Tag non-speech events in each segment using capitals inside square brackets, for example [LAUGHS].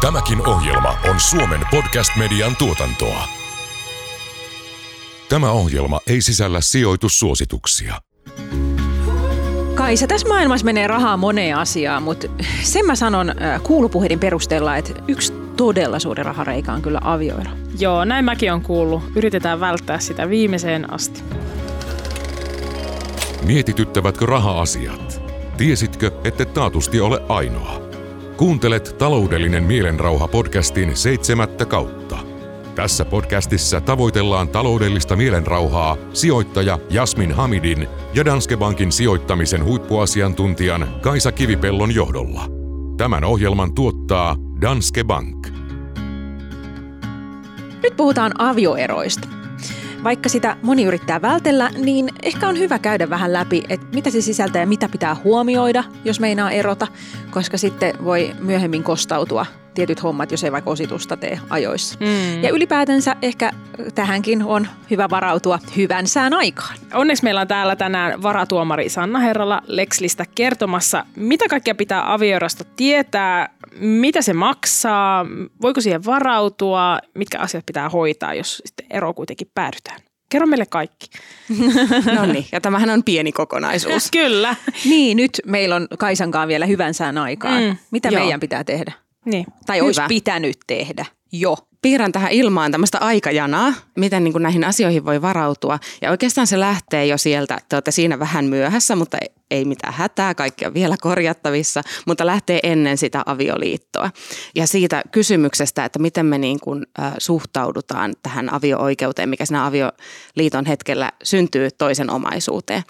Tämäkin ohjelma on Suomen podcast-median tuotantoa. Tämä ohjelma ei sisällä sijoitussuosituksia. Kaisa, tässä maailmassa menee rahaa moneen asiaan, mutta sen mä sanon äh, kuulupuheiden perusteella, että yksi todella suuri rahareikä on kyllä avioero. Joo, näin mäkin on kuullut. Yritetään välttää sitä viimeiseen asti. Mietityttävätkö raha-asiat? Tiesitkö, että taatusti ole ainoa? Kuuntelet taloudellinen mielenrauha podcastin seitsemättä kautta. Tässä podcastissa tavoitellaan taloudellista mielenrauhaa sijoittaja Jasmin Hamidin ja Danske Bankin sijoittamisen huippuasiantuntijan Kaisa Kivipellon johdolla. Tämän ohjelman tuottaa Danske Bank. Nyt puhutaan avioeroista. Vaikka sitä moni yrittää vältellä, niin ehkä on hyvä käydä vähän läpi, että mitä se sisältää ja mitä pitää huomioida, jos meinaa erota, koska sitten voi myöhemmin kostautua tietyt hommat, jos ei vaikka ositusta tee ajoissa. Mm. Ja ylipäätänsä ehkä tähänkin on hyvä varautua hyvän sään aikaan. Onneksi meillä on täällä tänään varatuomari Sanna Herrala Lexlistä kertomassa, mitä kaikkea pitää avioerosta tietää, mitä se maksaa, voiko siihen varautua, mitkä asiat pitää hoitaa, jos sitten ero kuitenkin päädytään. Kerro meille kaikki. [LAUGHS] no niin, ja tämähän on pieni kokonaisuus. [LAUGHS] Kyllä. niin, nyt meillä on Kaisankaan vielä hyvän sään aikaan. Mm, mitä joo. meidän pitää tehdä? Niin. Tai Hyvä. olisi pitänyt tehdä jo. Piirrän tähän ilmaan tämmöistä aikajanaa, miten niin kuin näihin asioihin voi varautua. Ja oikeastaan se lähtee jo sieltä, te olette siinä vähän myöhässä, mutta ei mitään hätää, kaikki on vielä korjattavissa, mutta lähtee ennen sitä avioliittoa. Ja siitä kysymyksestä, että miten me niin kuin, äh, suhtaudutaan tähän avio-oikeuteen, mikä siinä avioliiton hetkellä syntyy toisen omaisuuteen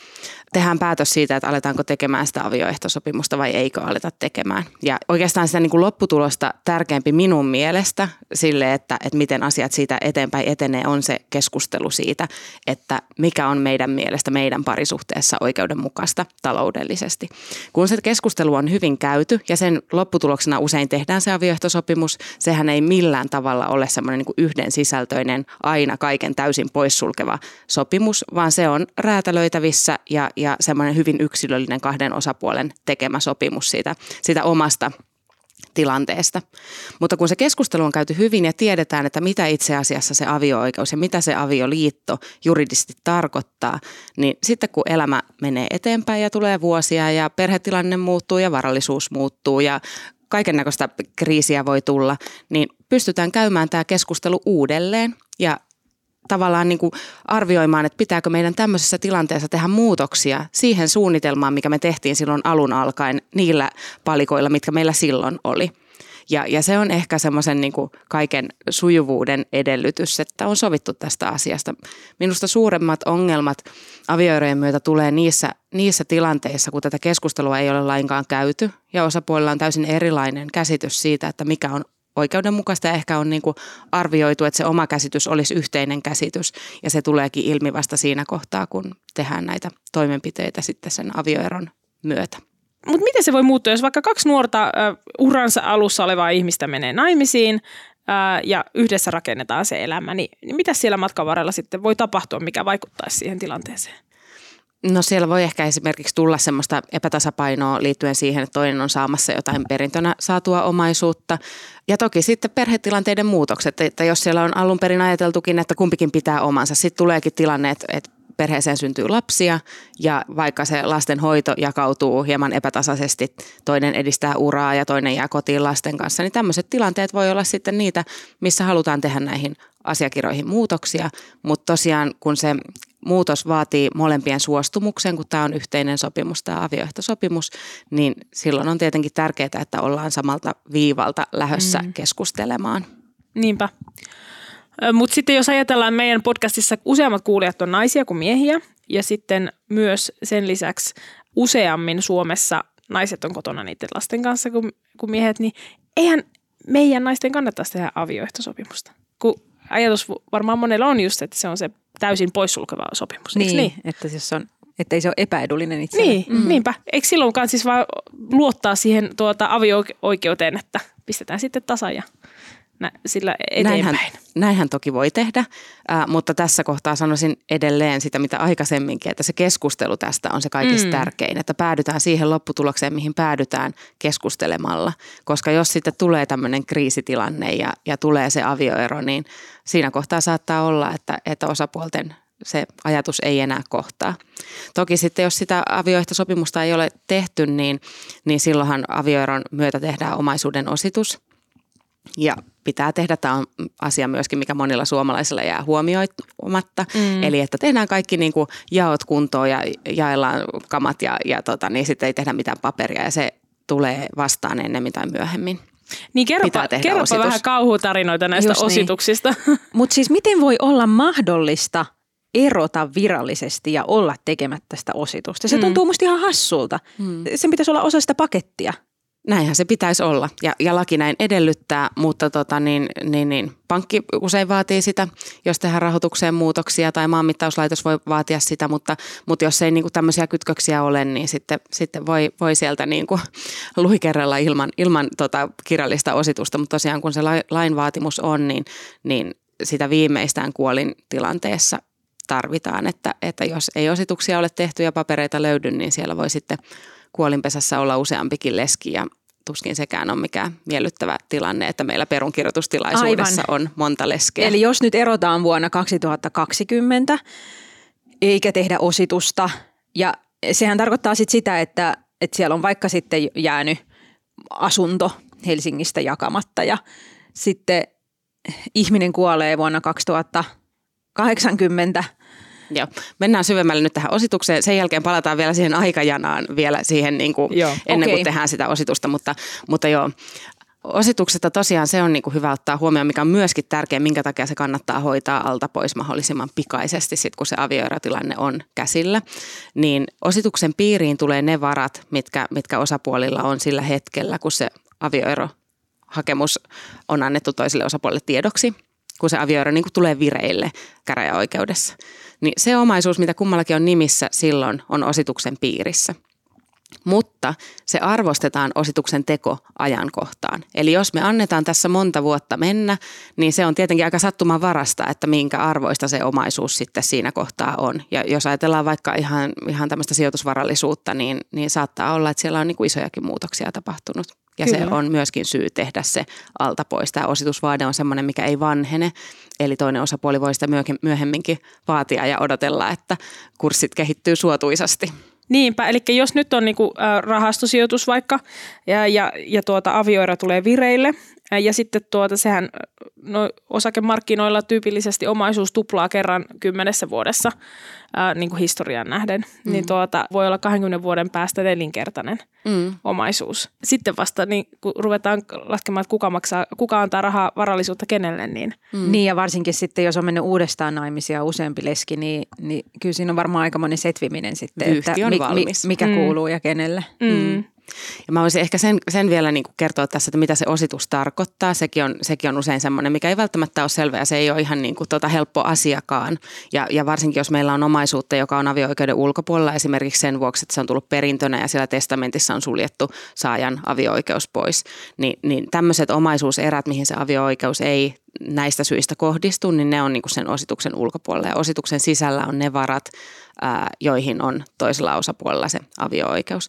tehdään päätös siitä, että aletaanko tekemään sitä avioehtosopimusta vai eikö aleta tekemään. Ja oikeastaan sitä niin kuin lopputulosta tärkeämpi minun mielestä sille, että, että miten asiat siitä eteenpäin etenee, on se keskustelu siitä, että mikä on meidän mielestä meidän parisuhteessa oikeudenmukaista taloudellisesti. Kun se keskustelu on hyvin käyty ja sen lopputuloksena usein tehdään se avioehtosopimus, sehän ei millään tavalla ole semmoinen niin yhden sisältöinen aina kaiken täysin poissulkeva sopimus, vaan se on räätälöitävissä ja, ja semmoinen hyvin yksilöllinen kahden osapuolen tekemä sopimus siitä, siitä omasta tilanteesta. Mutta kun se keskustelu on käyty hyvin ja tiedetään, että mitä itse asiassa se avio-oikeus ja mitä se avioliitto juridisesti tarkoittaa, niin sitten kun elämä menee eteenpäin ja tulee vuosia ja perhetilanne muuttuu ja varallisuus muuttuu ja kaiken näköistä kriisiä voi tulla, niin pystytään käymään tämä keskustelu uudelleen ja tavallaan niin kuin arvioimaan, että pitääkö meidän tämmöisessä tilanteessa tehdä muutoksia siihen suunnitelmaan, mikä me tehtiin silloin alun alkaen niillä palikoilla, mitkä meillä silloin oli. Ja, ja se on ehkä semmoisen niin kaiken sujuvuuden edellytys, että on sovittu tästä asiasta. Minusta suuremmat ongelmat avioerojen myötä tulee niissä, niissä tilanteissa, kun tätä keskustelua ei ole lainkaan käyty ja osapuolella on täysin erilainen käsitys siitä, että mikä on oikeudenmukaista ja ehkä on niin kuin arvioitu, että se oma käsitys olisi yhteinen käsitys ja se tuleekin ilmi vasta siinä kohtaa, kun tehdään näitä toimenpiteitä sitten sen avioeron myötä. Mutta miten se voi muuttua, jos vaikka kaksi nuorta uh, uransa alussa olevaa ihmistä menee naimisiin uh, ja yhdessä rakennetaan se elämä, niin, niin mitä siellä matkan varrella sitten voi tapahtua, mikä vaikuttaisi siihen tilanteeseen? No siellä voi ehkä esimerkiksi tulla semmoista epätasapainoa liittyen siihen, että toinen on saamassa jotain perintönä saatua omaisuutta. Ja toki sitten perhetilanteiden muutokset, että jos siellä on alun perin ajateltukin, että kumpikin pitää omansa, sitten tuleekin tilanne, että, perheeseen syntyy lapsia ja vaikka se lasten hoito jakautuu hieman epätasaisesti, toinen edistää uraa ja toinen jää kotiin lasten kanssa, niin tämmöiset tilanteet voi olla sitten niitä, missä halutaan tehdä näihin asiakirjoihin muutoksia, mutta tosiaan kun se muutos vaatii molempien suostumuksen, kun tämä on yhteinen sopimus, tämä avioehtosopimus, niin silloin on tietenkin tärkeää, että ollaan samalta viivalta lähössä mm. keskustelemaan. Niinpä. Mutta sitten jos ajatellaan meidän podcastissa, useammat kuulijat on naisia kuin miehiä ja sitten myös sen lisäksi useammin Suomessa naiset on kotona niiden lasten kanssa kuin, kuin miehet, niin eihän meidän naisten kannattaisi tehdä avioehtosopimusta. Kun ajatus varmaan monella on just, että se on se täysin poissulkeva sopimus. Niin, niin? Että, jos on, että ei se ole epäedullinen itse. Niin, mm. niinpä. Eikö silloinkaan siis vaan luottaa siihen tuota avio-oikeuteen, että pistetään sitten tasa ja nä, sillä eteenpäin. Näinhän, näinhän toki voi tehdä, äh, mutta tässä kohtaa sanoisin edelleen sitä, mitä aikaisemminkin, että se keskustelu tästä on se kaikista mm. tärkein, että päädytään siihen lopputulokseen, mihin päädytään keskustelemalla. Koska jos sitten tulee tämmöinen kriisitilanne ja, ja tulee se avioero, niin siinä kohtaa saattaa olla, että, että osapuolten se ajatus ei enää kohtaa. Toki sitten jos sitä avioehtosopimusta ei ole tehty, niin, niin silloinhan avioeron myötä tehdään omaisuuden ositus. Ja pitää tehdä, tämä on asia myöskin, mikä monilla suomalaisilla jää huomioimatta. Mm. Eli että tehdään kaikki niin kuin jaot kuntoon ja jaellaan kamat ja, ja tota, niin sitten ei tehdä mitään paperia ja se tulee vastaan ennemmin tai myöhemmin. Niin kerropa, kerropa vähän kauhutarinoita näistä Just niin. osituksista. [LAUGHS] Niin. Mutta siis miten voi olla mahdollista – erota virallisesti ja olla tekemättä sitä ositusta. Se mm. tuntuu musta ihan hassulta. Mm. Sen pitäisi olla osa sitä pakettia. Näinhän se pitäisi olla. Ja, ja laki näin edellyttää, mutta tota, niin, niin, niin, pankki usein vaatii sitä, jos tehdään rahoitukseen muutoksia tai maanmittauslaitos voi vaatia sitä, mutta, mutta jos ei niin kuin tämmöisiä kytköksiä ole, niin sitten, sitten voi, voi sieltä niin kuin [LAUGHS] luikerrella ilman, ilman tota kirjallista ositusta, mutta tosiaan kun se lain vaatimus on, niin, niin sitä viimeistään kuolin tilanteessa tarvitaan, että, että jos ei osituksia ole tehty ja papereita löydy, niin siellä voi sitten kuolinpesässä olla useampikin leski ja tuskin sekään on mikään miellyttävä tilanne, että meillä perunkirjoitustilaisuudessa Aivan. on monta leskeä. Eli jos nyt erotaan vuonna 2020 eikä tehdä ositusta ja sehän tarkoittaa sitten sitä, että, että siellä on vaikka sitten jäänyt asunto Helsingistä jakamatta ja sitten ihminen kuolee vuonna 2080 Joo. Mennään syvemmälle nyt tähän ositukseen. Sen jälkeen palataan vielä siihen aikajanaan vielä siihen niin kuin joo, ennen okay. kuin tehdään sitä ositusta. Mutta, mutta joo, osituksesta tosiaan se on niin kuin hyvä ottaa huomioon, mikä on myöskin tärkeä, minkä takia se kannattaa hoitaa alta pois mahdollisimman pikaisesti, sit kun se avioerotilanne on käsillä. Niin osituksen piiriin tulee ne varat, mitkä, mitkä osapuolilla on sillä hetkellä, kun se avioero hakemus on annettu toiselle osapuolelle tiedoksi, kun se avioero niin kuin tulee vireille käräjäoikeudessa niin se omaisuus, mitä kummallakin on nimissä silloin, on osituksen piirissä. Mutta se arvostetaan osituksen teko ajankohtaan. Eli jos me annetaan tässä monta vuotta mennä, niin se on tietenkin aika sattuman varasta, että minkä arvoista se omaisuus sitten siinä kohtaa on. Ja jos ajatellaan vaikka ihan, ihan tämmöistä sijoitusvarallisuutta, niin, niin saattaa olla, että siellä on niin kuin isojakin muutoksia tapahtunut. Ja Kyllä. se on myöskin syy tehdä se alta pois. Tämä ositusvaade on semmoinen, mikä ei vanhene. Eli toinen osapuoli voi sitä myöhemminkin vaatia ja odotella, että kurssit kehittyy suotuisasti. Niinpä, eli jos nyt on niinku, rahastosijoitus vaikka ja, ja, ja tuota, avioira tulee vireille ja sitten tuota, sehän no, osakemarkkinoilla tyypillisesti omaisuus tuplaa kerran kymmenessä vuodessa ää, niin kuin historian nähden, mm. niin tuota, voi olla 20 vuoden päästä nelinkertainen mm. omaisuus. Sitten vasta niin, kun ruvetaan laskemaan, että kuka, maksaa, kuka antaa rahaa varallisuutta kenelle. Niin. Mm. niin ja varsinkin sitten, jos on mennyt uudestaan naimisia useampi leski, niin, niin kyllä siinä on varmaan aika moni setviminen sitten, että mi, mi, mikä mm. kuuluu ja kenelle. Mm. Mm. Ja mä voisin ehkä sen, sen vielä niin kuin kertoa tässä, että mitä se ositus tarkoittaa. Sekin on, sekin on usein semmoinen, mikä ei välttämättä ole selvä ja se ei ole ihan niin kuin tota helppo asiakaan. Ja, ja varsinkin jos meillä on omaisuutta, joka on avio-oikeuden ulkopuolella esimerkiksi sen vuoksi, että se on tullut perintönä ja siellä testamentissa on suljettu saajan avio-oikeus pois, niin, niin tämmöiset omaisuuserät, mihin se avio-oikeus ei näistä syistä kohdistu, niin ne on niin kuin sen osituksen ulkopuolella. Ja osituksen sisällä on ne varat, joihin on toisella osapuolella se avio-oikeus.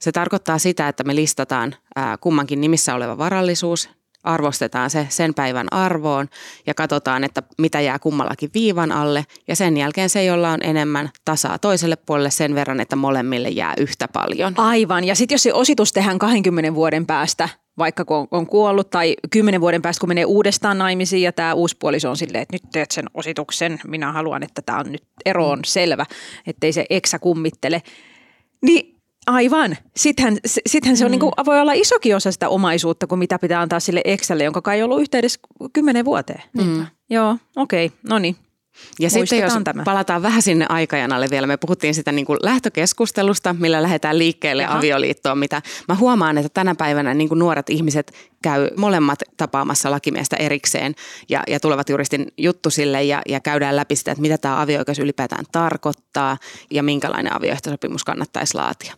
Se tarkoittaa sitä, että me listataan kummankin nimissä oleva varallisuus, arvostetaan se sen päivän arvoon ja katsotaan, että mitä jää kummallakin viivan alle. Ja sen jälkeen se, jolla on enemmän, tasaa toiselle puolelle sen verran, että molemmille jää yhtä paljon. Aivan. Ja sitten jos se ositus tehdään 20 vuoden päästä, vaikka kun on kuollut tai kymmenen vuoden päästä, kun menee uudestaan naimisiin ja tämä uusi puoliso on silleen, että nyt teet sen osituksen, minä haluan, että tämä on nyt ero on selvä, ettei se eksä kummittele. Niin Aivan. Sittenhän, sittenhän se on, mm. niin kuin, voi olla isokin osa sitä omaisuutta kuin mitä pitää antaa sille Exelle, jonka kai ei ollut yhteydessä kymmenen vuoteen. Mm. Joo, okei. Okay. No niin. Ja sitten jos tämä. palataan vähän sinne aikajanalle vielä, me puhuttiin sitä niin kuin lähtökeskustelusta, millä lähdetään liikkeelle Jaha. avioliittoon, mitä mä huomaan, että tänä päivänä niin kuin nuoret ihmiset käy molemmat tapaamassa lakimiestä erikseen ja, ja tulevat juristin juttusille ja, ja käydään läpi sitä, että mitä tämä avioikeus ylipäätään tarkoittaa ja minkälainen avioehtosopimus kannattaisi laatia.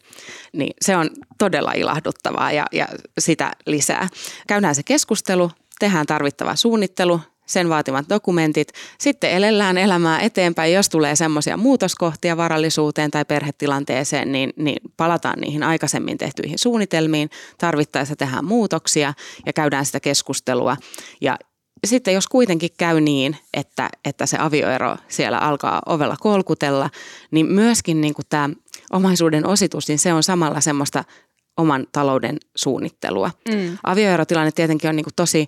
Niin se on todella ilahduttavaa ja, ja sitä lisää. Käydään se keskustelu tehdään tarvittava suunnittelu, sen vaatimat dokumentit. Sitten elellään elämää eteenpäin. Jos tulee semmoisia muutoskohtia varallisuuteen tai perhetilanteeseen, niin, niin palataan niihin aikaisemmin tehtyihin suunnitelmiin. Tarvittaessa tehdään muutoksia ja käydään sitä keskustelua. Ja sitten jos kuitenkin käy niin, että, että se avioero siellä alkaa ovella kolkutella, niin myöskin niin kuin tämä omaisuuden ositus, niin se on samalla semmoista oman talouden suunnittelua. Mm. Avioerotilanne tietenkin on niin kuin tosi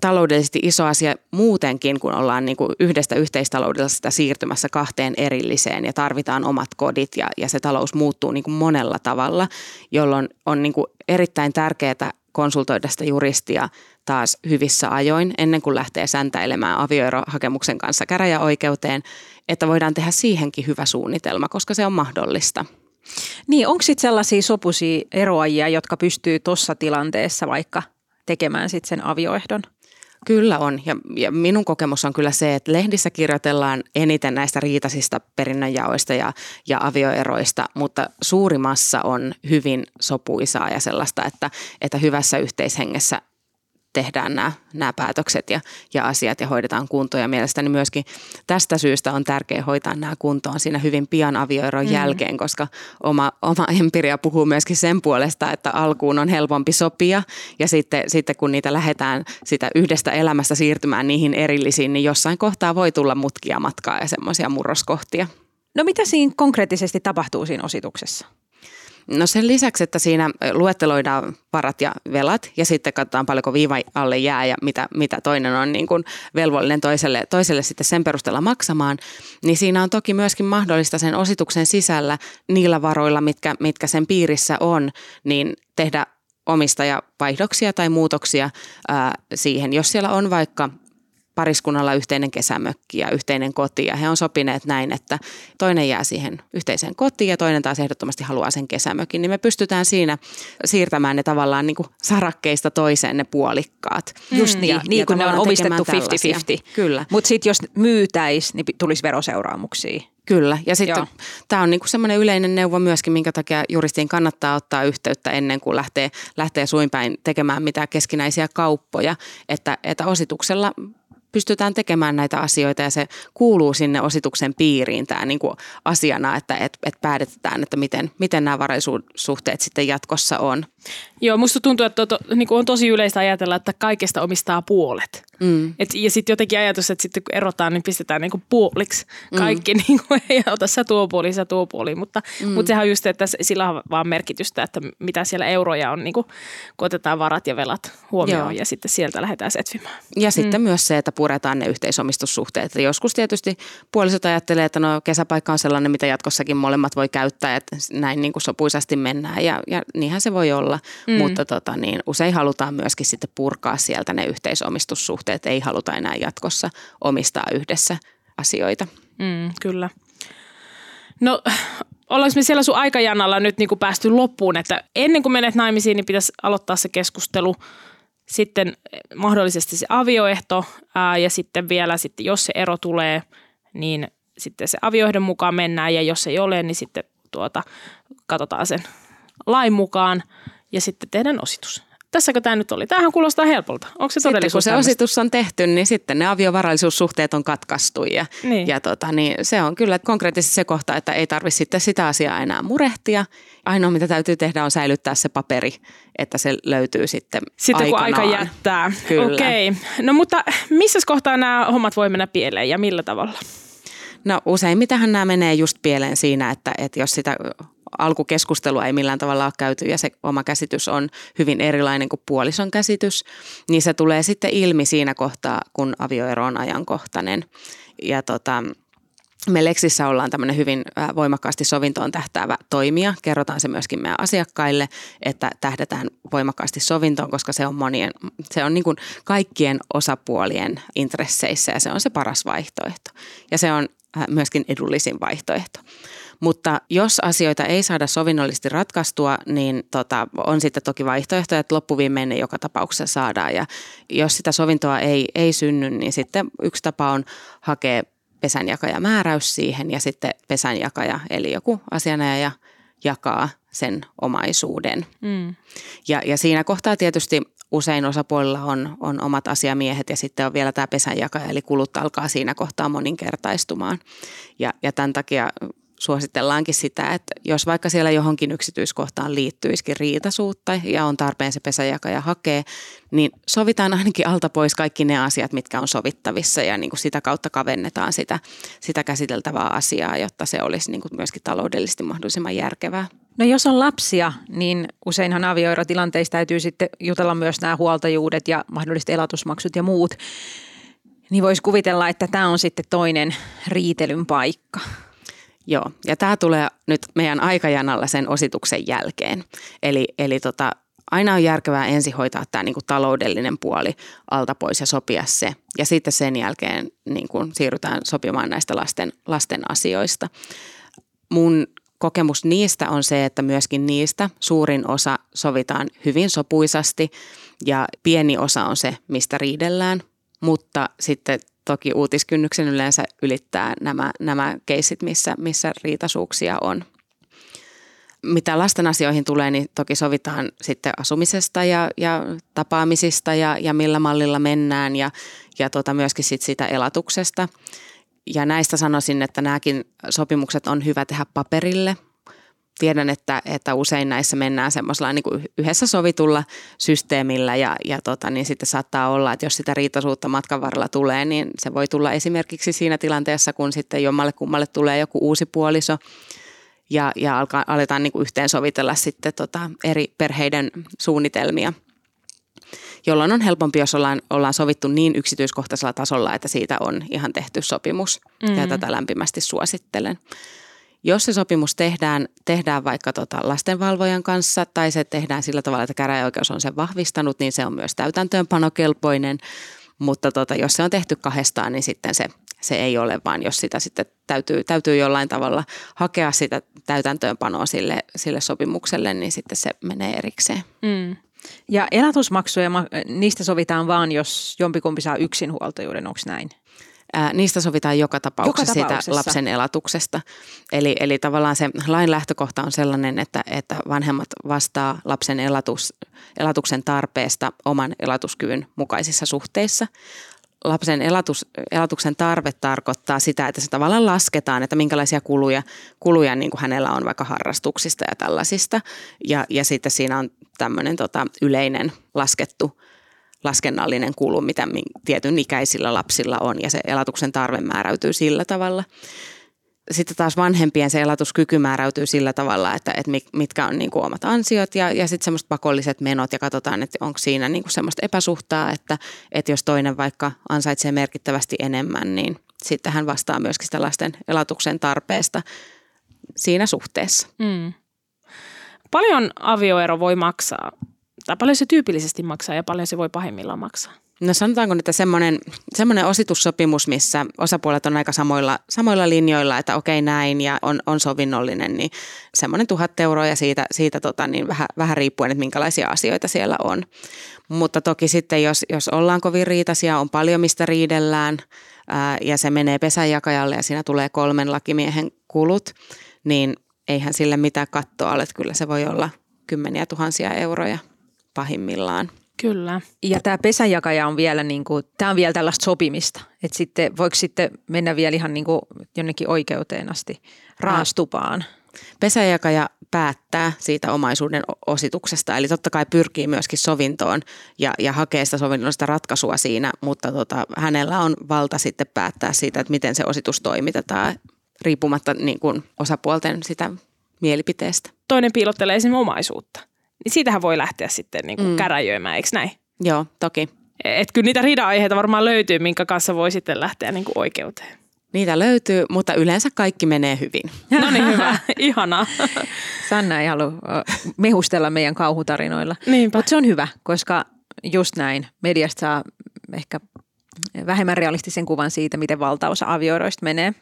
taloudellisesti iso asia muutenkin, kun ollaan niin kuin yhdestä yhteistaloudellisesta siirtymässä kahteen erilliseen ja tarvitaan omat kodit ja, ja se talous muuttuu niin kuin monella tavalla, jolloin on niin kuin erittäin tärkeää konsultoida sitä juristia taas hyvissä ajoin ennen kuin lähtee säntäilemään avioerohakemuksen kanssa käräjäoikeuteen, että voidaan tehdä siihenkin hyvä suunnitelma, koska se on mahdollista. Niin, onko sitten sellaisia sopuisia eroajia, jotka pystyy tuossa tilanteessa vaikka tekemään sitten sen avioehdon? Kyllä on ja, ja minun kokemus on kyllä se, että lehdissä kirjoitellaan eniten näistä riitasista perinnönjaoista ja, ja avioeroista, mutta suurimassa on hyvin sopuisaa ja sellaista, että, että hyvässä yhteishengessä tehdään nämä, nämä päätökset ja, ja asiat ja hoidetaan kuntoon. Ja mielestäni myöskin tästä syystä on tärkeää hoitaa nämä kuntoon siinä hyvin pian avioeron mm. jälkeen, koska oma, oma empiria puhuu myöskin sen puolesta, että alkuun on helpompi sopia ja sitten, sitten kun niitä lähdetään sitä yhdestä elämästä siirtymään niihin erillisiin, niin jossain kohtaa voi tulla mutkia matkaa ja semmoisia murroskohtia. No mitä siinä konkreettisesti tapahtuu siinä osituksessa? No sen lisäksi, että siinä luetteloidaan varat ja velat ja sitten katsotaan paljonko viiva alle jää ja mitä, mitä toinen on niin kuin velvollinen toiselle, toiselle sitten sen perusteella maksamaan, niin siinä on toki myöskin mahdollista sen osituksen sisällä niillä varoilla, mitkä, mitkä sen piirissä on, niin tehdä omistajavaihdoksia tai muutoksia ää, siihen. Jos siellä on vaikka pariskunnalla yhteinen kesämökki ja yhteinen koti ja he on sopineet näin, että toinen jää siihen yhteiseen kotiin ja toinen taas ehdottomasti haluaa sen kesämökin, niin me pystytään siinä siirtämään ne tavallaan niin kuin sarakkeista toiseen ne puolikkaat. Just niin, ja, niin ja kun ne on omistettu 50-50. Kyllä. Mutta sitten jos myytäisi, niin tulisi veroseuraamuksia. Kyllä, ja sitten tämä on niinku semmoinen yleinen neuvo myöskin, minkä takia juristiin kannattaa ottaa yhteyttä ennen kuin lähtee, lähtee suinpäin tekemään mitään keskinäisiä kauppoja, että, että osituksella pystytään tekemään näitä asioita ja se kuuluu sinne osituksen piiriin tämä niin kuin asiana, että et, et päätetään, että miten, miten nämä varaisuussuhteet sitten jatkossa on. Joo, musta tuntuu, että to, niin on tosi yleistä ajatella, että kaikesta omistaa puolet. Mm. Et, ja sitten jotenkin ajatus, että sitten kun erotaan, niin pistetään niin kuin puoliksi mm. kaikki. Mm. [LAUGHS] Niin kuin, ei ota sä tuo puoli, sä tuo puoli. Mutta, mm. mutta sehän on just, että sillä on vaan merkitystä, että mitä siellä euroja on, niin kuin, kun otetaan varat ja velat huomioon Joo. ja sitten sieltä lähdetään setvimään. Ja sitten mm. myös se, että puretaan ne yhteisomistussuhteet. Ja joskus tietysti puolisot ajattelee, että no kesäpaikka on sellainen, mitä jatkossakin molemmat voi käyttää, että näin niin kuin sopuisasti mennään. Ja, ja niinhän se voi olla, mm. mutta tota, niin usein halutaan myöskin sitten purkaa sieltä ne yhteisomistussuhteet. Ei haluta enää jatkossa omistaa yhdessä asioita. Mm, kyllä. No ollaanko me siellä sun aikajanalla nyt niin kuin päästy loppuun, että ennen kuin menet naimisiin, niin pitäisi aloittaa se keskustelu – sitten mahdollisesti se avioehto ää, ja sitten vielä, sitten, jos se ero tulee, niin sitten se avioehdon mukaan mennään ja jos ei ole, niin sitten tuota, katsotaan sen lain mukaan ja sitten tehdään ositus. Tässäkö tämä nyt oli? Tämähän kuulostaa helpolta. Onko se sitten kun se tämmöistä? ositus on tehty, niin sitten ne aviovarallisuussuhteet on katkaistu. Ja, niin. ja tota, niin se on kyllä konkreettisesti se kohta, että ei tarvitse sitten sitä asiaa enää murehtia. Ainoa mitä täytyy tehdä on säilyttää se paperi, että se löytyy sitten Sitten aikanaan. kun aika jättää. Kyllä. Okei. No mutta missä kohtaa nämä hommat voi mennä pieleen ja millä tavalla? No useimmitenhan nämä menee just pieleen siinä, että, että jos sitä alkukeskustelua ei millään tavalla ole käyty ja se oma käsitys on hyvin erilainen kuin puolison käsitys, niin se tulee sitten ilmi siinä kohtaa, kun avioero on ajankohtainen. Ja tota, me Leksissä ollaan tämmöinen hyvin voimakkaasti sovintoon tähtäävä toimija. Kerrotaan se myöskin meidän asiakkaille, että tähdätään voimakkaasti sovintoon, koska se on, monien, se on niin kuin kaikkien osapuolien intresseissä ja se on se paras vaihtoehto. Ja se on myöskin edullisin vaihtoehto. Mutta jos asioita ei saada sovinnollisesti ratkaistua, niin tota, on sitten toki vaihtoehto, että loppuviimein ne joka tapauksessa saadaan. Ja jos sitä sovintoa ei, ei synny, niin sitten yksi tapa on hakea pesänjakaja määräys siihen ja sitten pesänjakaja, eli joku asianajaja jakaa sen omaisuuden. Mm. Ja, ja siinä kohtaa tietysti usein osapuolilla on, on omat asiamiehet ja sitten on vielä tämä pesänjakaja, eli kulut alkaa siinä kohtaa moninkertaistumaan. Ja, ja tämän takia suositellaankin sitä, että jos vaikka siellä johonkin yksityiskohtaan liittyisikin riitasuutta ja on tarpeen se pesäjakaja hakee, niin sovitaan ainakin alta pois kaikki ne asiat, mitkä on sovittavissa ja niin kuin sitä kautta kavennetaan sitä, sitä käsiteltävää asiaa, jotta se olisi niin kuin myöskin taloudellisesti mahdollisimman järkevää. No jos on lapsia, niin useinhan avioerotilanteissa täytyy sitten jutella myös nämä huoltajuudet ja mahdolliset elatusmaksut ja muut. Niin voisi kuvitella, että tämä on sitten toinen riitelyn paikka. Joo, ja tämä tulee nyt meidän aikajanalla sen osituksen jälkeen. Eli, eli tota, aina on järkevää ensin hoitaa tämä niinku taloudellinen puoli alta pois ja sopia se. Ja sitten sen jälkeen niinku siirrytään sopimaan näistä lasten, lasten asioista. Mun kokemus niistä on se, että myöskin niistä suurin osa sovitaan hyvin sopuisasti ja pieni osa on se, mistä riidellään. Mutta sitten toki uutiskynnyksen yleensä ylittää nämä, nämä keisit, missä, missä riitasuuksia on. Mitä lasten asioihin tulee, niin toki sovitaan sitten asumisesta ja, ja tapaamisista ja, ja millä mallilla mennään ja, ja tota myöskin sit sitä elatuksesta. Ja näistä sanoisin, että nämäkin sopimukset on hyvä tehdä paperille – tiedän, että, että usein näissä mennään semmoisella niin kuin yhdessä sovitulla systeemillä ja, ja tota, niin sitten saattaa olla, että jos sitä riitasuutta matkan varrella tulee, niin se voi tulla esimerkiksi siinä tilanteessa, kun sitten jommalle kummalle tulee joku uusi puoliso ja, ja alkaa, aletaan niin kuin yhteen sovitella sitten tota eri perheiden suunnitelmia jolloin on helpompi, jos ollaan, ollaan sovittu niin yksityiskohtaisella tasolla, että siitä on ihan tehty sopimus. Mm. Ja tätä lämpimästi suosittelen. Jos se sopimus tehdään, tehdään vaikka tota lastenvalvojan kanssa tai se tehdään sillä tavalla, että käräjäoikeus on sen vahvistanut, niin se on myös täytäntöönpanokelpoinen. Mutta tota, jos se on tehty kahdestaan, niin sitten se, se ei ole, vaan jos sitä sitten täytyy, täytyy jollain tavalla hakea sitä täytäntöönpanoa sille, sille sopimukselle, niin sitten se menee erikseen. Mm. Ja elatusmaksuja, niistä sovitaan vaan, jos jompikumpi saa yksinhuoltajuuden, onko näin? Ää, niistä sovitaan joka tapauksessa, joka tapauksessa. siitä lapsen elatuksesta. Eli, eli tavallaan se lain lähtökohta on sellainen, että, että vanhemmat vastaa lapsen elatus, elatuksen tarpeesta oman elatuskyvyn mukaisissa suhteissa. Lapsen elatus, elatuksen tarve tarkoittaa sitä, että se tavallaan lasketaan, että minkälaisia kuluja, kuluja niin kuin hänellä on vaikka harrastuksista ja tällaisista. Ja, ja sitten siinä on tämmöinen tota, yleinen laskettu laskennallinen kulu, mitä tietyn ikäisillä lapsilla on ja se elatuksen tarve määräytyy sillä tavalla. Sitten taas vanhempien se elatuskyky määräytyy sillä tavalla, että, että mitkä on niin kuin omat ansiot ja, ja sitten semmoiset pakolliset menot ja katsotaan, että onko siinä niin kuin semmoista epäsuhtaa, että, että jos toinen vaikka ansaitsee merkittävästi enemmän, niin sitten hän vastaa myöskin sitä lasten elatuksen tarpeesta siinä suhteessa. Mm. Paljon avioero voi maksaa tai paljon se tyypillisesti maksaa ja paljon se voi pahimmillaan maksaa? No sanotaanko, että semmoinen, semmoinen ositussopimus, missä osapuolet on aika samoilla, samoilla linjoilla, että okei näin ja on, on sovinnollinen, niin semmoinen tuhat euroa ja siitä, siitä tota, niin vähän, vähän riippuen, että minkälaisia asioita siellä on. Mutta toki sitten, jos, jos ollaan kovin riitaisia, on paljon mistä riidellään ää, ja se menee pesänjakajalle ja siinä tulee kolmen lakimiehen kulut, niin eihän sille mitään kattoa ole, että kyllä se voi olla kymmeniä tuhansia euroja pahimmillaan. Kyllä. Ja tämä pesäjakaja on vielä, niin kuin, tämä on vielä tällaista sopimista. Että sitten voiko sitten mennä vielä ihan niin kuin jonnekin oikeuteen asti raastupaan. Pesäjakaja päättää siitä omaisuuden osituksesta, eli totta kai pyrkii myöskin sovintoon ja, ja hakee sitä sovinnollista ratkaisua siinä, mutta tota, hänellä on valta sitten päättää siitä, että miten se ositus toimitetaan, riippumatta niin kuin osapuolten sitä mielipiteestä. Toinen piilottelee esimerkiksi omaisuutta niin siitähän voi lähteä sitten niin kuin mm. käräjöimään, eikö näin? Joo, toki. Et kyllä niitä rida-aiheita varmaan löytyy, minkä kanssa voi sitten lähteä niin kuin oikeuteen. Niitä löytyy, mutta yleensä kaikki menee hyvin. No niin, hyvä. [LAUGHS] Ihanaa. Sanna ei halua mehustella meidän kauhutarinoilla. Mutta se on hyvä, koska just näin. Mediasta saa ehkä vähemmän realistisen kuvan siitä, miten valtaosa avioeroista menee.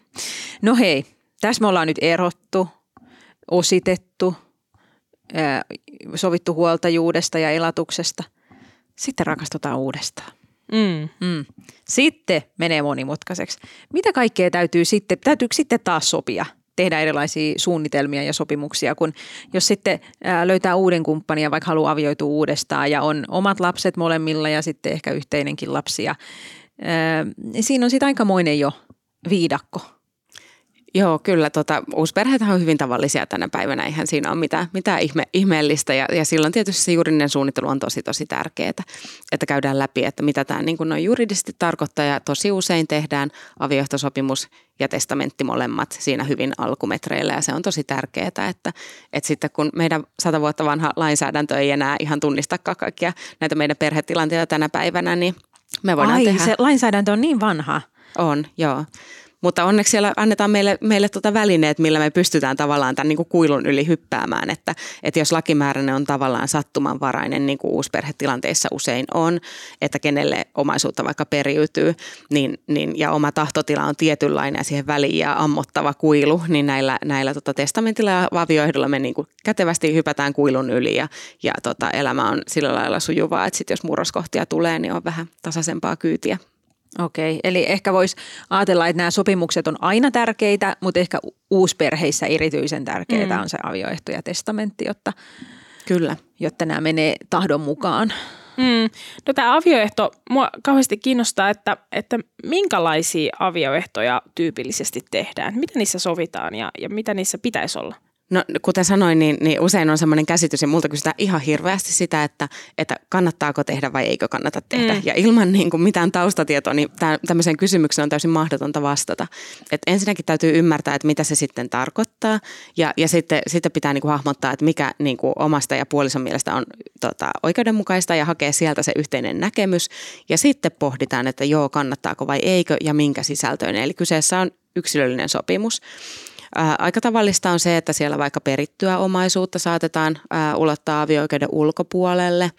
No hei, tässä me ollaan nyt erottu, ositettu – sovittu huoltajuudesta ja elatuksesta. Sitten rakastutaan uudestaan. Mm. Mm. Sitten menee monimutkaiseksi. Mitä kaikkea täytyy sitten, täytyykö sitten taas sopia tehdä erilaisia suunnitelmia ja sopimuksia, kun jos sitten löytää uuden kumppanin ja vaikka haluaa avioitua uudestaan ja on omat lapset molemmilla ja sitten ehkä yhteinenkin lapsi ja niin siinä on sitten aikamoinen jo viidakko Joo, kyllä. Tota, uusperheet on hyvin tavallisia tänä päivänä. Eihän siinä ole mitään, mitään ihme, ihmeellistä. Ja, ja silloin tietysti se juridinen suunnittelu on tosi, tosi tärkeää, että käydään läpi, että mitä tämä niin kuin noin juridisesti tarkoittaa. Ja tosi usein tehdään avioehtosopimus ja testamentti molemmat siinä hyvin alkumetreillä. Ja se on tosi tärkeää, että, että sitten kun meidän sata vuotta vanha lainsäädäntö ei enää ihan tunnistakaan kaikkia näitä meidän perhetilanteita tänä päivänä, niin me voidaan Ai, tehdä. se lainsäädäntö on niin vanha. On, joo. Mutta onneksi siellä annetaan meille, meille tuota välineet, millä me pystytään tavallaan tämän niin kuin kuilun yli hyppäämään. Että, että jos lakimääräinen on tavallaan sattumanvarainen, niin kuin uusperhetilanteissa usein on, että kenelle omaisuutta vaikka periytyy, niin, niin, ja oma tahtotila on tietynlainen ja siihen väliin ja ammottava kuilu, niin näillä, näillä tota testamentilla ja avioehdolla me niin kuin kätevästi hypätään kuilun yli ja, ja tota, elämä on sillä lailla sujuvaa, että sit jos murroskohtia tulee, niin on vähän tasaisempaa kyytiä. Okei, eli ehkä voisi ajatella, että nämä sopimukset on aina tärkeitä, mutta ehkä uusperheissä erityisen tärkeää mm. on se avioehto ja testamentti, jotta, Kyllä. jotta nämä menee tahdon mukaan. Mm. No tämä avioehto, mua kauheasti kiinnostaa, että, että minkälaisia avioehtoja tyypillisesti tehdään, mitä niissä sovitaan ja, ja mitä niissä pitäisi olla? No kuten sanoin, niin, niin usein on sellainen käsitys ja multa kysytään ihan hirveästi sitä, että, että kannattaako tehdä vai eikö kannata tehdä. Mm. Ja ilman niin kuin mitään taustatietoa, niin tämmöiseen kysymykseen on täysin mahdotonta vastata. Et ensinnäkin täytyy ymmärtää, että mitä se sitten tarkoittaa ja, ja sitten, sitten pitää niin kuin hahmottaa, että mikä niin kuin omasta ja puolison mielestä on tota, oikeudenmukaista ja hakea sieltä se yhteinen näkemys. Ja sitten pohditaan, että joo, kannattaako vai eikö ja minkä sisältöinen. Eli kyseessä on yksilöllinen sopimus. Aika tavallista on se, että siellä vaikka perittyä omaisuutta saatetaan ulottaa avioikeuden ulkopuolelle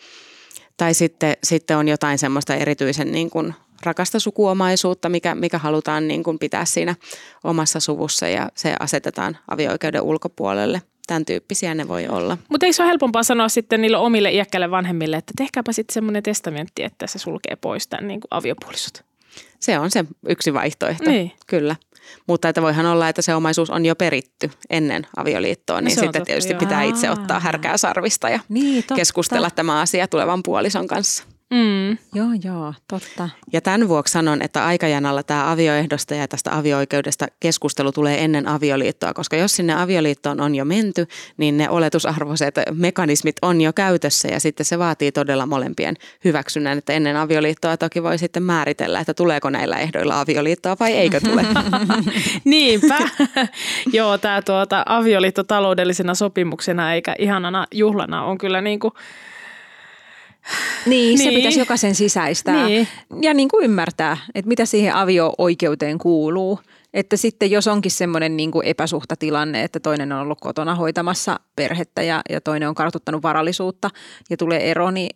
tai sitten, sitten on jotain semmoista erityisen niin kuin rakasta sukuomaisuutta, mikä, mikä halutaan niin kuin pitää siinä omassa suvussa ja se asetetaan avioikeuden ulkopuolelle. Tämän tyyppisiä ne voi olla. Mutta eikö se ole helpompaa sanoa sitten niille omille iäkkäille vanhemmille, että tehkääpä sitten semmoinen testamentti, että se sulkee pois tämän niin kuin aviopuolisot? Se on se yksi vaihtoehto, niin. kyllä. Mutta että voihan olla, että se omaisuus on jo peritty ennen avioliittoa, niin no sitten tietysti joo. pitää itse ottaa härkää sarvista ja niin, keskustella tämä asia tulevan puolison kanssa. Mm. Joo, joo, totta. Ja tämän vuoksi sanon, että aikajanalla tämä avioehdosta ja tästä avioikeudesta keskustelu tulee ennen avioliittoa, koska jos sinne avioliittoon on jo menty, niin ne oletusarvoiset mekanismit on jo käytössä ja sitten se vaatii todella molempien hyväksynnän, että ennen avioliittoa toki voi sitten määritellä, että tuleeko näillä ehdoilla avioliittoa vai eikö tule. [LAUGHS] Niinpä. [LAUGHS] joo, tämä tuota, avioliitto taloudellisena sopimuksena eikä ihanana juhlana on kyllä niin kuin niin, niin, se pitäisi jokaisen sisäistää niin. ja niin kuin ymmärtää, että mitä siihen avio-oikeuteen kuuluu. Että sitten jos onkin semmoinen niin kuin epäsuhtatilanne, että toinen on ollut kotona hoitamassa perhettä ja, ja toinen on kartuttanut varallisuutta ja tulee ero, niin,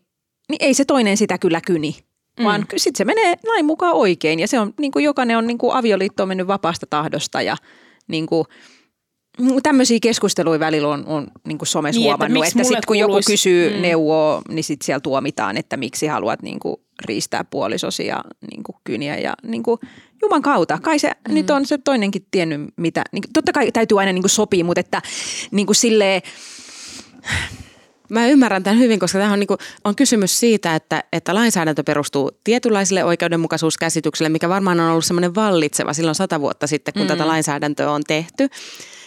niin ei se toinen sitä kyllä kyni. Mm. Vaan sitten se menee lain mukaan oikein ja se on niin kuin jokainen on niin kuin avioliittoon mennyt vapaasta tahdosta ja niin kuin – Tämmöisiä keskusteluja välillä on, on niin kuin somessa niin, huomannut, että, että sitten kun joku kysyy mm. neuvoa, niin sitten siellä tuomitaan, että miksi haluat niin kuin riistää puolisosi ja niin kuin kyniä ja niin kuin, Juman kautta. Kai se mm. nyt on se toinenkin tiennyt mitä. Niin, totta kai täytyy aina niin kuin sopia, mutta että niin kuin silleen, Mä ymmärrän tämän hyvin, koska tämä on, niin kuin, on kysymys siitä, että, että lainsäädäntö perustuu tietynlaiselle oikeudenmukaisuuskäsitykselle, mikä varmaan on ollut semmoinen vallitseva silloin sata vuotta sitten, kun mm. tätä lainsäädäntöä on tehty.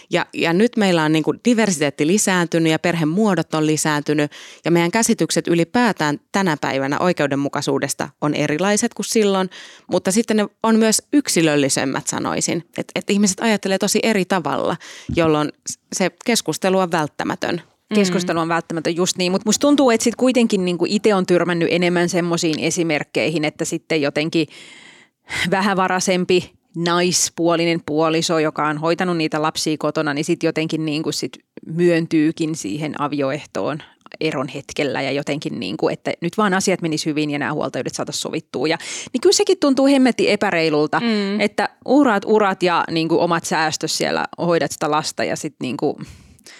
Ja, ja nyt meillä on niin kuin diversiteetti lisääntynyt ja perhemuodot on lisääntynyt ja meidän käsitykset ylipäätään tänä päivänä oikeudenmukaisuudesta on erilaiset kuin silloin, mutta sitten ne on myös yksilöllisemmät sanoisin, että et ihmiset ajattelee tosi eri tavalla, jolloin se keskustelu on välttämätön. Keskustelu on välttämätön, just niin. Mutta musta tuntuu, että sitten kuitenkin niinku itse on tyrmännyt enemmän semmoisiin esimerkkeihin, että sitten jotenkin vähävaraisempi naispuolinen puoliso, joka on hoitanut niitä lapsia kotona, niin sitten jotenkin niin kuin sit myöntyykin siihen avioehtoon eron hetkellä ja jotenkin niin kuin, että nyt vaan asiat menis hyvin ja nämä huoltajuudet saataisiin sovittua. Ja, niin kyllä sekin tuntuu hemmetti epäreilulta, mm. että urat, urat ja niin kuin omat säästös siellä hoidat sitä lasta ja sitten niin kuin...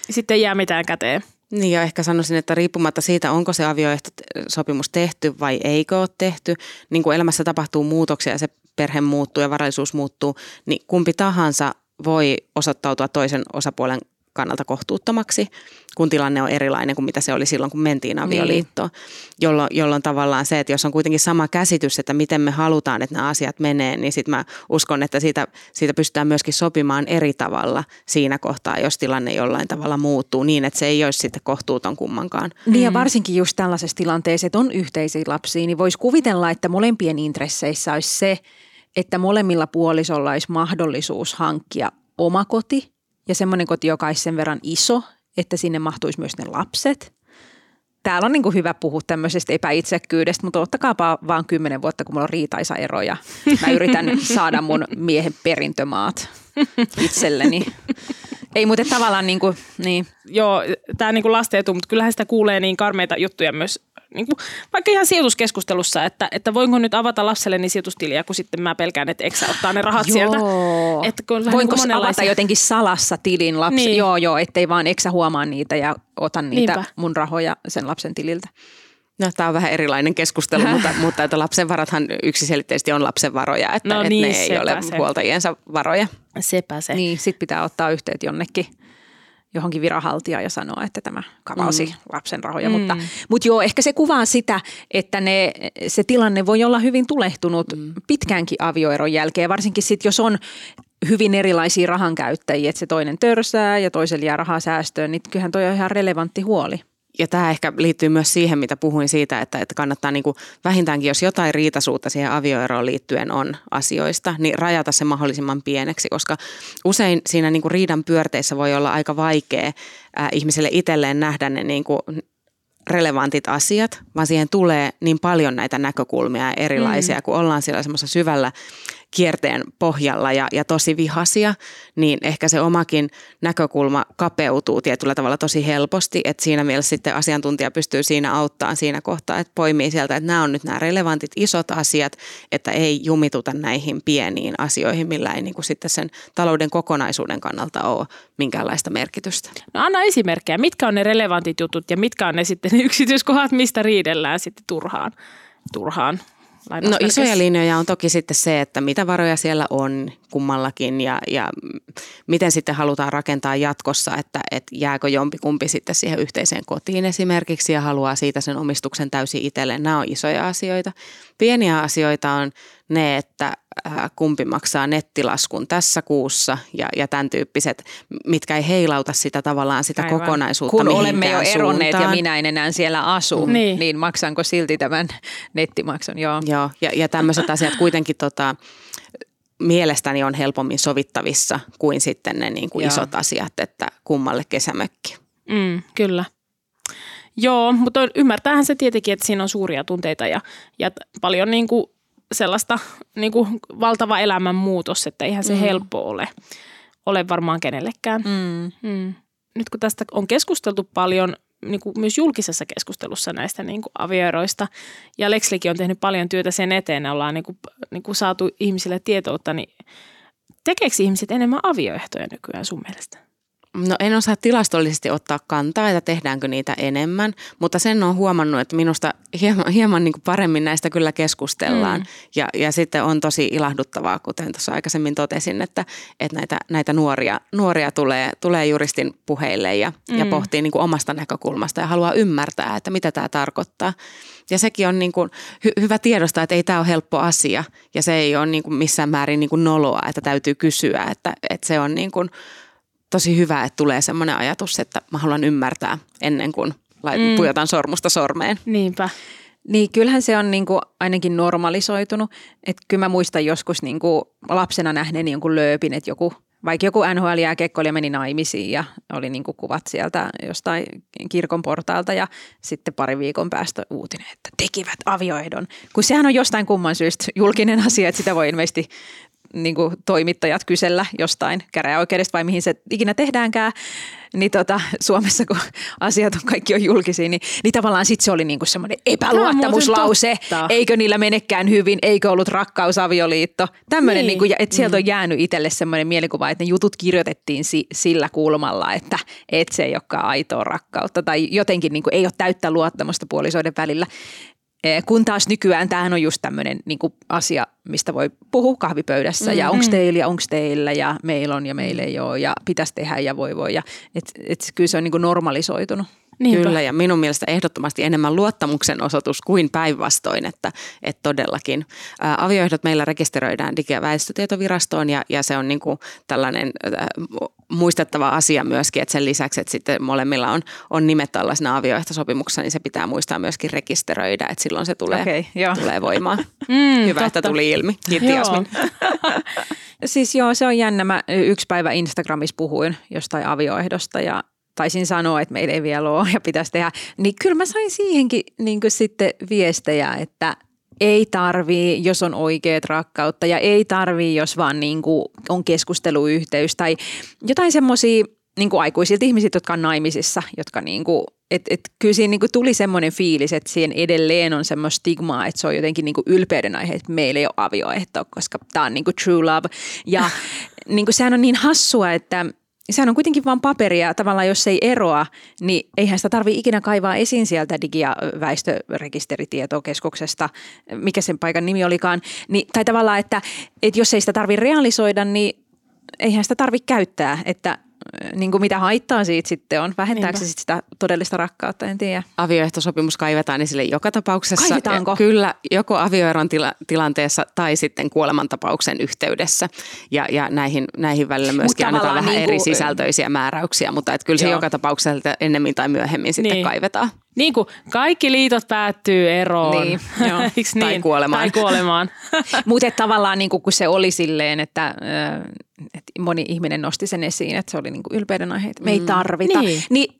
Sitten ei jää mitään käteen. Niin ja ehkä sanoisin, että riippumatta siitä, onko se avioehtosopimus tehty vai eikö ole tehty, niin kuin elämässä tapahtuu muutoksia ja se perhe muuttuu ja varallisuus muuttuu, niin kumpi tahansa voi osoittautua toisen osapuolen kannalta kohtuuttomaksi, kun tilanne on erilainen kuin mitä se oli silloin, kun mentiin avioliittoon. Niin. Jolloin, jolloin tavallaan se, että jos on kuitenkin sama käsitys, että miten me halutaan, että nämä asiat menee, niin sitten mä uskon, että siitä, siitä pystytään myöskin sopimaan eri tavalla siinä kohtaa, jos tilanne jollain tavalla muuttuu niin, että se ei olisi sitten kohtuuton kummankaan. Niin ja mm. varsinkin just tällaisessa tilanteessa, että on yhteisiä lapsia, niin voisi kuvitella, että molempien intresseissä olisi se, että molemmilla puolisolla olisi mahdollisuus hankkia oma koti ja semmoinen koti, joka olisi sen verran iso, että sinne mahtuisi myös ne lapset. Täällä on niin kuin hyvä puhua tämmöisestä epäitsekkyydestä, mutta ottakaapa vaan kymmenen vuotta, kun mulla on riitaisa ero ja mä yritän saada mun miehen perintömaat itselleni. [LAUGHS] Ei muuten tavallaan niin kuin, niin. Joo, tämä niin lasten etu, mutta kyllähän sitä kuulee niin karmeita juttuja myös niin kuin, vaikka ihan sijoituskeskustelussa, että, että voinko nyt avata lapselle niin sijoitustiliä, kun sitten mä pelkään, että eksä ottaa ne rahat joo. sieltä. Että kun voinko niin avata jotenkin salassa tilin lapsi? Niin. Joo, joo, ettei vaan eksä huomaa niitä ja ota niitä Niinpä. mun rahoja sen lapsen tililtä. No, tämä on vähän erilainen keskustelu, [LAUGHS] mutta, mutta että lapsen varathan yksiselitteisesti on lapsen varoja, että, no niin, että ne ei ole se. huoltajiensa varoja. Sepä se. Niin, sit pitää ottaa yhteyttä jonnekin johonkin viranhaltijaan ja sanoa, että tämä kavalsi mm. lapsen rahoja. Mm. Mutta, mutta joo, ehkä se kuvaa sitä, että ne, se tilanne voi olla hyvin tulehtunut mm. pitkäänkin avioeron jälkeen, varsinkin sitten jos on hyvin erilaisia rahankäyttäjiä, että se toinen törsää ja toiselle jää rahaa säästöön, niin kyllähän toi on ihan relevantti huoli ja tämä ehkä liittyy myös siihen, mitä puhuin siitä, että, että kannattaa niin kuin vähintäänkin, jos jotain riitasuutta siihen avioeroon liittyen on asioista, niin rajata se mahdollisimman pieneksi, koska usein siinä niin kuin riidan pyörteissä voi olla aika vaikea äh, ihmiselle itselleen nähdä ne niin kuin relevantit asiat, vaan siihen tulee niin paljon näitä näkökulmia ja erilaisia, mm. kun ollaan siellä semmoisessa syvällä kierteen pohjalla ja, ja tosi vihasia, niin ehkä se omakin näkökulma kapeutuu tietyllä tavalla tosi helposti, että siinä mielessä sitten asiantuntija pystyy siinä auttamaan siinä kohtaa, että poimii sieltä, että nämä on nyt nämä relevantit isot asiat, että ei jumituta näihin pieniin asioihin, millä ei niin kuin sitten sen talouden kokonaisuuden kannalta ole minkäänlaista merkitystä. No anna esimerkkejä, mitkä on ne relevantit jutut ja mitkä on ne sitten ne yksityiskohdat, mistä riidellään sitten turhaan? turhaan No isoja linjoja on toki sitten se, että mitä varoja siellä on kummallakin ja, ja miten sitten halutaan rakentaa jatkossa, että, että jääkö jompikumpi sitten siihen yhteiseen kotiin esimerkiksi ja haluaa siitä sen omistuksen täysin itselleen. Nämä on isoja asioita. Pieniä asioita on ne, että kumpi maksaa nettilaskun tässä kuussa ja, ja tämän tyyppiset, mitkä ei heilauta sitä tavallaan sitä Aivan. kokonaisuutta Kun olemme jo eronneet suuntaan. ja minä en enää siellä asu, mm. niin. niin maksanko silti tämän nettimaksun? Joo, Joo ja, ja tämmöiset asiat kuitenkin tota, mielestäni on helpommin sovittavissa kuin sitten ne niin kuin isot asiat, että kummalle kesämökki. Mm, kyllä. Joo, mutta ymmärtäähän se tietenkin, että siinä on suuria tunteita ja, ja paljon niin kuin sellaista niin kuin valtava elämänmuutos, että eihän se mm. helppo ole, ole varmaan kenellekään. Mm. Mm. Nyt kun tästä on keskusteltu paljon niin kuin myös julkisessa keskustelussa näistä niin kuin avioeroista, ja Lexlikin on tehnyt paljon työtä sen eteen, ollaan niin kuin, niin kuin saatu ihmisille tietoutta, niin tekeekö ihmiset enemmän avioehtoja nykyään sun mielestä? No en osaa tilastollisesti ottaa kantaa, että tehdäänkö niitä enemmän, mutta sen on huomannut, että minusta hieman, hieman niin paremmin näistä kyllä keskustellaan. Mm. Ja, ja sitten on tosi ilahduttavaa, kuten tuossa aikaisemmin totesin, että, että näitä, näitä nuoria, nuoria tulee, tulee juristin puheille ja, mm. ja pohtii niin omasta näkökulmasta ja haluaa ymmärtää, että mitä tämä tarkoittaa. Ja sekin on niin kuin hy- hyvä tiedostaa, että ei tämä ole helppo asia ja se ei ole niin kuin missään määrin niin kuin noloa, että täytyy kysyä, että, että se on niin kuin – tosi hyvä, että tulee semmoinen ajatus, että mä haluan ymmärtää ennen kuin mm. pujotan sormusta sormeen. Niinpä. Niin kyllähän se on niin kuin ainakin normalisoitunut. Että kyllä mä muistan joskus niin kuin lapsena nähneeni jonkun lööpin, että joku, vaikka joku nhl ja meni naimisiin ja oli niin kuin kuvat sieltä jostain kirkon portaalta ja sitten pari viikon päästä uutinen, että tekivät avioehdon. Kun sehän on jostain kumman syystä julkinen asia, että sitä voi ilmeisesti niin kuin toimittajat kysellä jostain käräjäoikeudesta vai mihin se ikinä tehdäänkään, niin tota, Suomessa kun asiat on kaikki on julkisia, niin, niin tavallaan sitten se oli niin kuin semmoinen epäluottamuslause, eikö niillä menekään hyvin, eikö ollut rakkausavioliitto. Tämmöinen, niin. niin kuin, että sieltä on mm. jäänyt itselle semmoinen mielikuva, että ne jutut kirjoitettiin si, sillä kulmalla, että, että se ei olekaan aitoa rakkautta tai jotenkin niin kuin, ei ole täyttä luottamusta puolisoiden välillä kun taas nykyään tämähän on just tämmöinen niin asia, mistä voi puhua kahvipöydässä mm, ja onko teillä ja onko teillä ja meillä on ja meillä ei ole ja pitäisi tehdä ja voi voi. Ja, et, et kyllä se on niin normalisoitunut. Niinpä. Kyllä, ja minun mielestä ehdottomasti enemmän luottamuksen osoitus kuin päinvastoin, että, että todellakin. Ää, avioehdot meillä rekisteröidään Digi- ja väestötietovirastoon, ja, ja se on niin kuin tällainen ää, muistettava asia myöskin, että sen lisäksi, että sitten molemmilla on, on nimet tällaisena avioehtosopimuksessa, niin se pitää muistaa myöskin rekisteröidä, että silloin se tulee, okay, tulee voimaan. [LAUGHS] Mm, Hyvä, totta. että tuli ilmi. Kiitos Jasmin. [LAUGHS] siis joo, se on jännä. Mä yksi päivä Instagramissa puhuin jostain avioehdosta ja taisin sanoa, että meillä ei vielä ole ja pitäisi tehdä, niin kyllä mä sain siihenkin niin sitten viestejä, että ei tarvii, jos on oikeat rakkautta ja ei tarvii, jos vaan niin kuin on keskusteluyhteys tai jotain semmoisia niin kuin aikuisilta ihmisiltä, jotka on naimisissa, jotka niin kuin, et, et, kyllä siinä niin kuin tuli semmoinen fiilis, että siihen edelleen on semmoista stigmaa, että se on jotenkin niin kuin ylpeyden aihe, että meillä ei ole avioehto, koska tämä on niin kuin true love. Ja [LAUGHS] niin kuin sehän on niin hassua, että – sehän on kuitenkin vain paperia. Tavallaan jos ei eroa, niin eihän sitä tarvitse ikinä kaivaa esiin sieltä digi- ja väestörekisteritietokeskuksesta, mikä sen paikan nimi olikaan. Niin, tai tavallaan, että, että jos ei sitä tarvitse realisoida, niin eihän sitä tarvitse käyttää. Että niin kuin mitä haittaa siitä sitten on? Vähentääkö se sit sitä todellista rakkautta, en tiedä. Avioehtosopimus kaivetaan esille joka tapauksessa. Kaivetaanko? Kyllä, joko avioeron tila- tilanteessa tai sitten kuolemantapauksen yhteydessä. Ja, ja näihin, näihin välillä myöskin annetaan vähän niin kuin, eri sisältöisiä määräyksiä, mutta et kyllä se joo. joka tapauksessa ennemmin tai myöhemmin sitten niin. kaivetaan. Niin kuin kaikki liitot päättyy eroon. Niin, [LAUGHS] joo. niin? Tai kuolemaan. Tai kuolemaan. [LAUGHS] Mutta tavallaan niin kuin, kun se oli silleen, että, että moni ihminen nosti sen esiin, että se oli niin kuin ylpeyden aihe, että me ei mm. tarvita. Niin. niin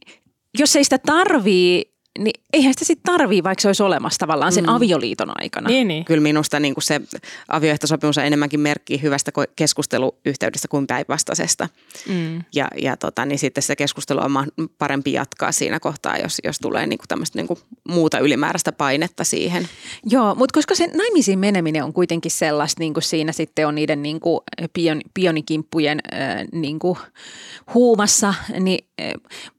jos ei sitä tarvii, niin eihän sitä sitten tarvii, vaikka se olisi olemassa tavallaan sen mm. avioliiton aikana. Niin, niin. Kyllä minusta niin kuin se avioehtosopimus on enemmänkin merkki hyvästä keskusteluyhteydestä kuin päinvastaisesta. Mm. Ja, ja tota, niin sitten se keskustelu on parempi jatkaa siinä kohtaa, jos, jos tulee niin kuin tämmöistä niin kuin muuta ylimääräistä painetta siihen. Joo, mutta koska se naimisiin meneminen on kuitenkin sellaista, niin kuin siinä sitten on niiden niin kuin pion, pionikimppujen äh, niin kuin huumassa, niin äh,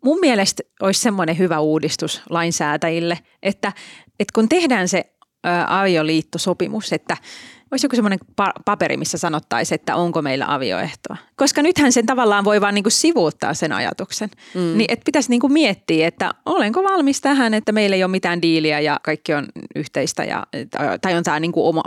mun mielestä olisi semmoinen hyvä uudistus lainsäätäjille, että, että kun tehdään se avioliittosopimus, että olisi joku semmoinen paperi, missä sanottaisiin, että onko meillä avioehtoa. Koska nythän sen tavallaan voi vaan niinku sivuuttaa sen ajatuksen. Mm. Niin että pitäisi niinku miettiä, että olenko valmis tähän, että meillä ei ole mitään diiliä ja kaikki on yhteistä. Ja, tai on tämä niinku oma,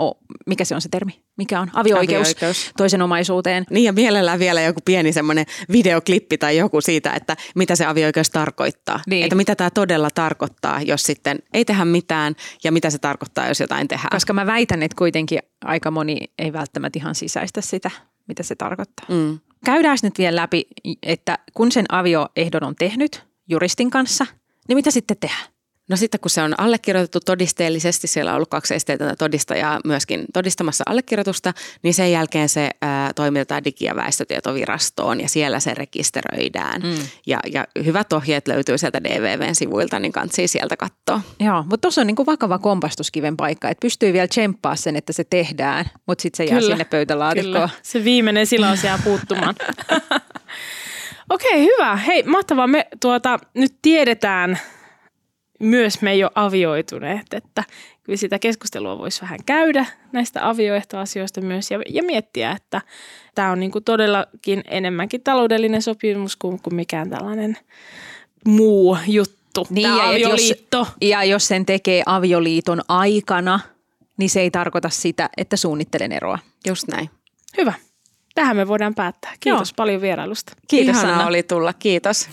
mikä se on se termi? Mikä on avio-oikeus, avio-oikeus toisen omaisuuteen. Niin ja mielellään vielä joku pieni semmoinen videoklippi tai joku siitä, että mitä se avio-oikeus tarkoittaa. Niin. Että mitä tämä todella tarkoittaa, jos sitten ei tehdä mitään ja mitä se tarkoittaa, jos jotain tehdään. Koska mä väitän, että kuitenkin aika moni ei välttämättä ihan sisäistä sitä, mitä se tarkoittaa. Mm. Käydään nyt vielä läpi, että kun sen avioehdon on tehnyt juristin kanssa, niin mitä sitten tehdään? No sitten kun se on allekirjoitettu todisteellisesti, siellä on ollut kaksi esteetöntä todistajaa myöskin todistamassa allekirjoitusta, niin sen jälkeen se ää, toimitetaan Digi- ja väestötietovirastoon ja siellä se rekisteröidään. Mm. Ja, ja hyvät ohjeet löytyy sieltä DVVn sivuilta, niin kansi sieltä katsoa. Joo, mutta tuossa on niin kuin vakava kompastuskiven paikka, että pystyy vielä tsemppaa sen, että se tehdään, mutta sitten se jää kyllä, sinne pöytälaatikkoon. Kyllä. Se viimeinen silaus jää puuttumaan. [LAUGHS] Okei, okay, hyvä. Hei, mahtavaa. Me tuota, nyt tiedetään – myös me ei ole avioituneet, että kyllä sitä keskustelua voisi vähän käydä näistä avioehtoasioista myös ja, ja miettiä, että tämä on niin kuin todellakin enemmänkin taloudellinen sopimus kuin, kuin mikään tällainen muu juttu. Niin, tämä ja avioliitto. Jos, ja jos sen tekee avioliiton aikana, niin se ei tarkoita sitä, että suunnittelen eroa. Just näin. Hyvä. Tähän me voidaan päättää. Kiitos Joo. paljon vierailusta. Kiitos Ihanaa Anna. oli tulla. Kiitos.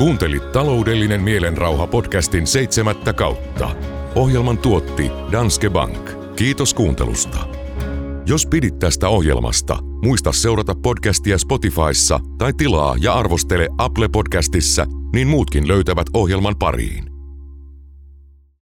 Kuuntelit taloudellinen mielenrauha podcastin seitsemättä kautta. Ohjelman tuotti Danske Bank. Kiitos kuuntelusta. Jos pidit tästä ohjelmasta, muista seurata podcastia Spotifyssa tai tilaa ja arvostele Apple Podcastissa, niin muutkin löytävät ohjelman pariin.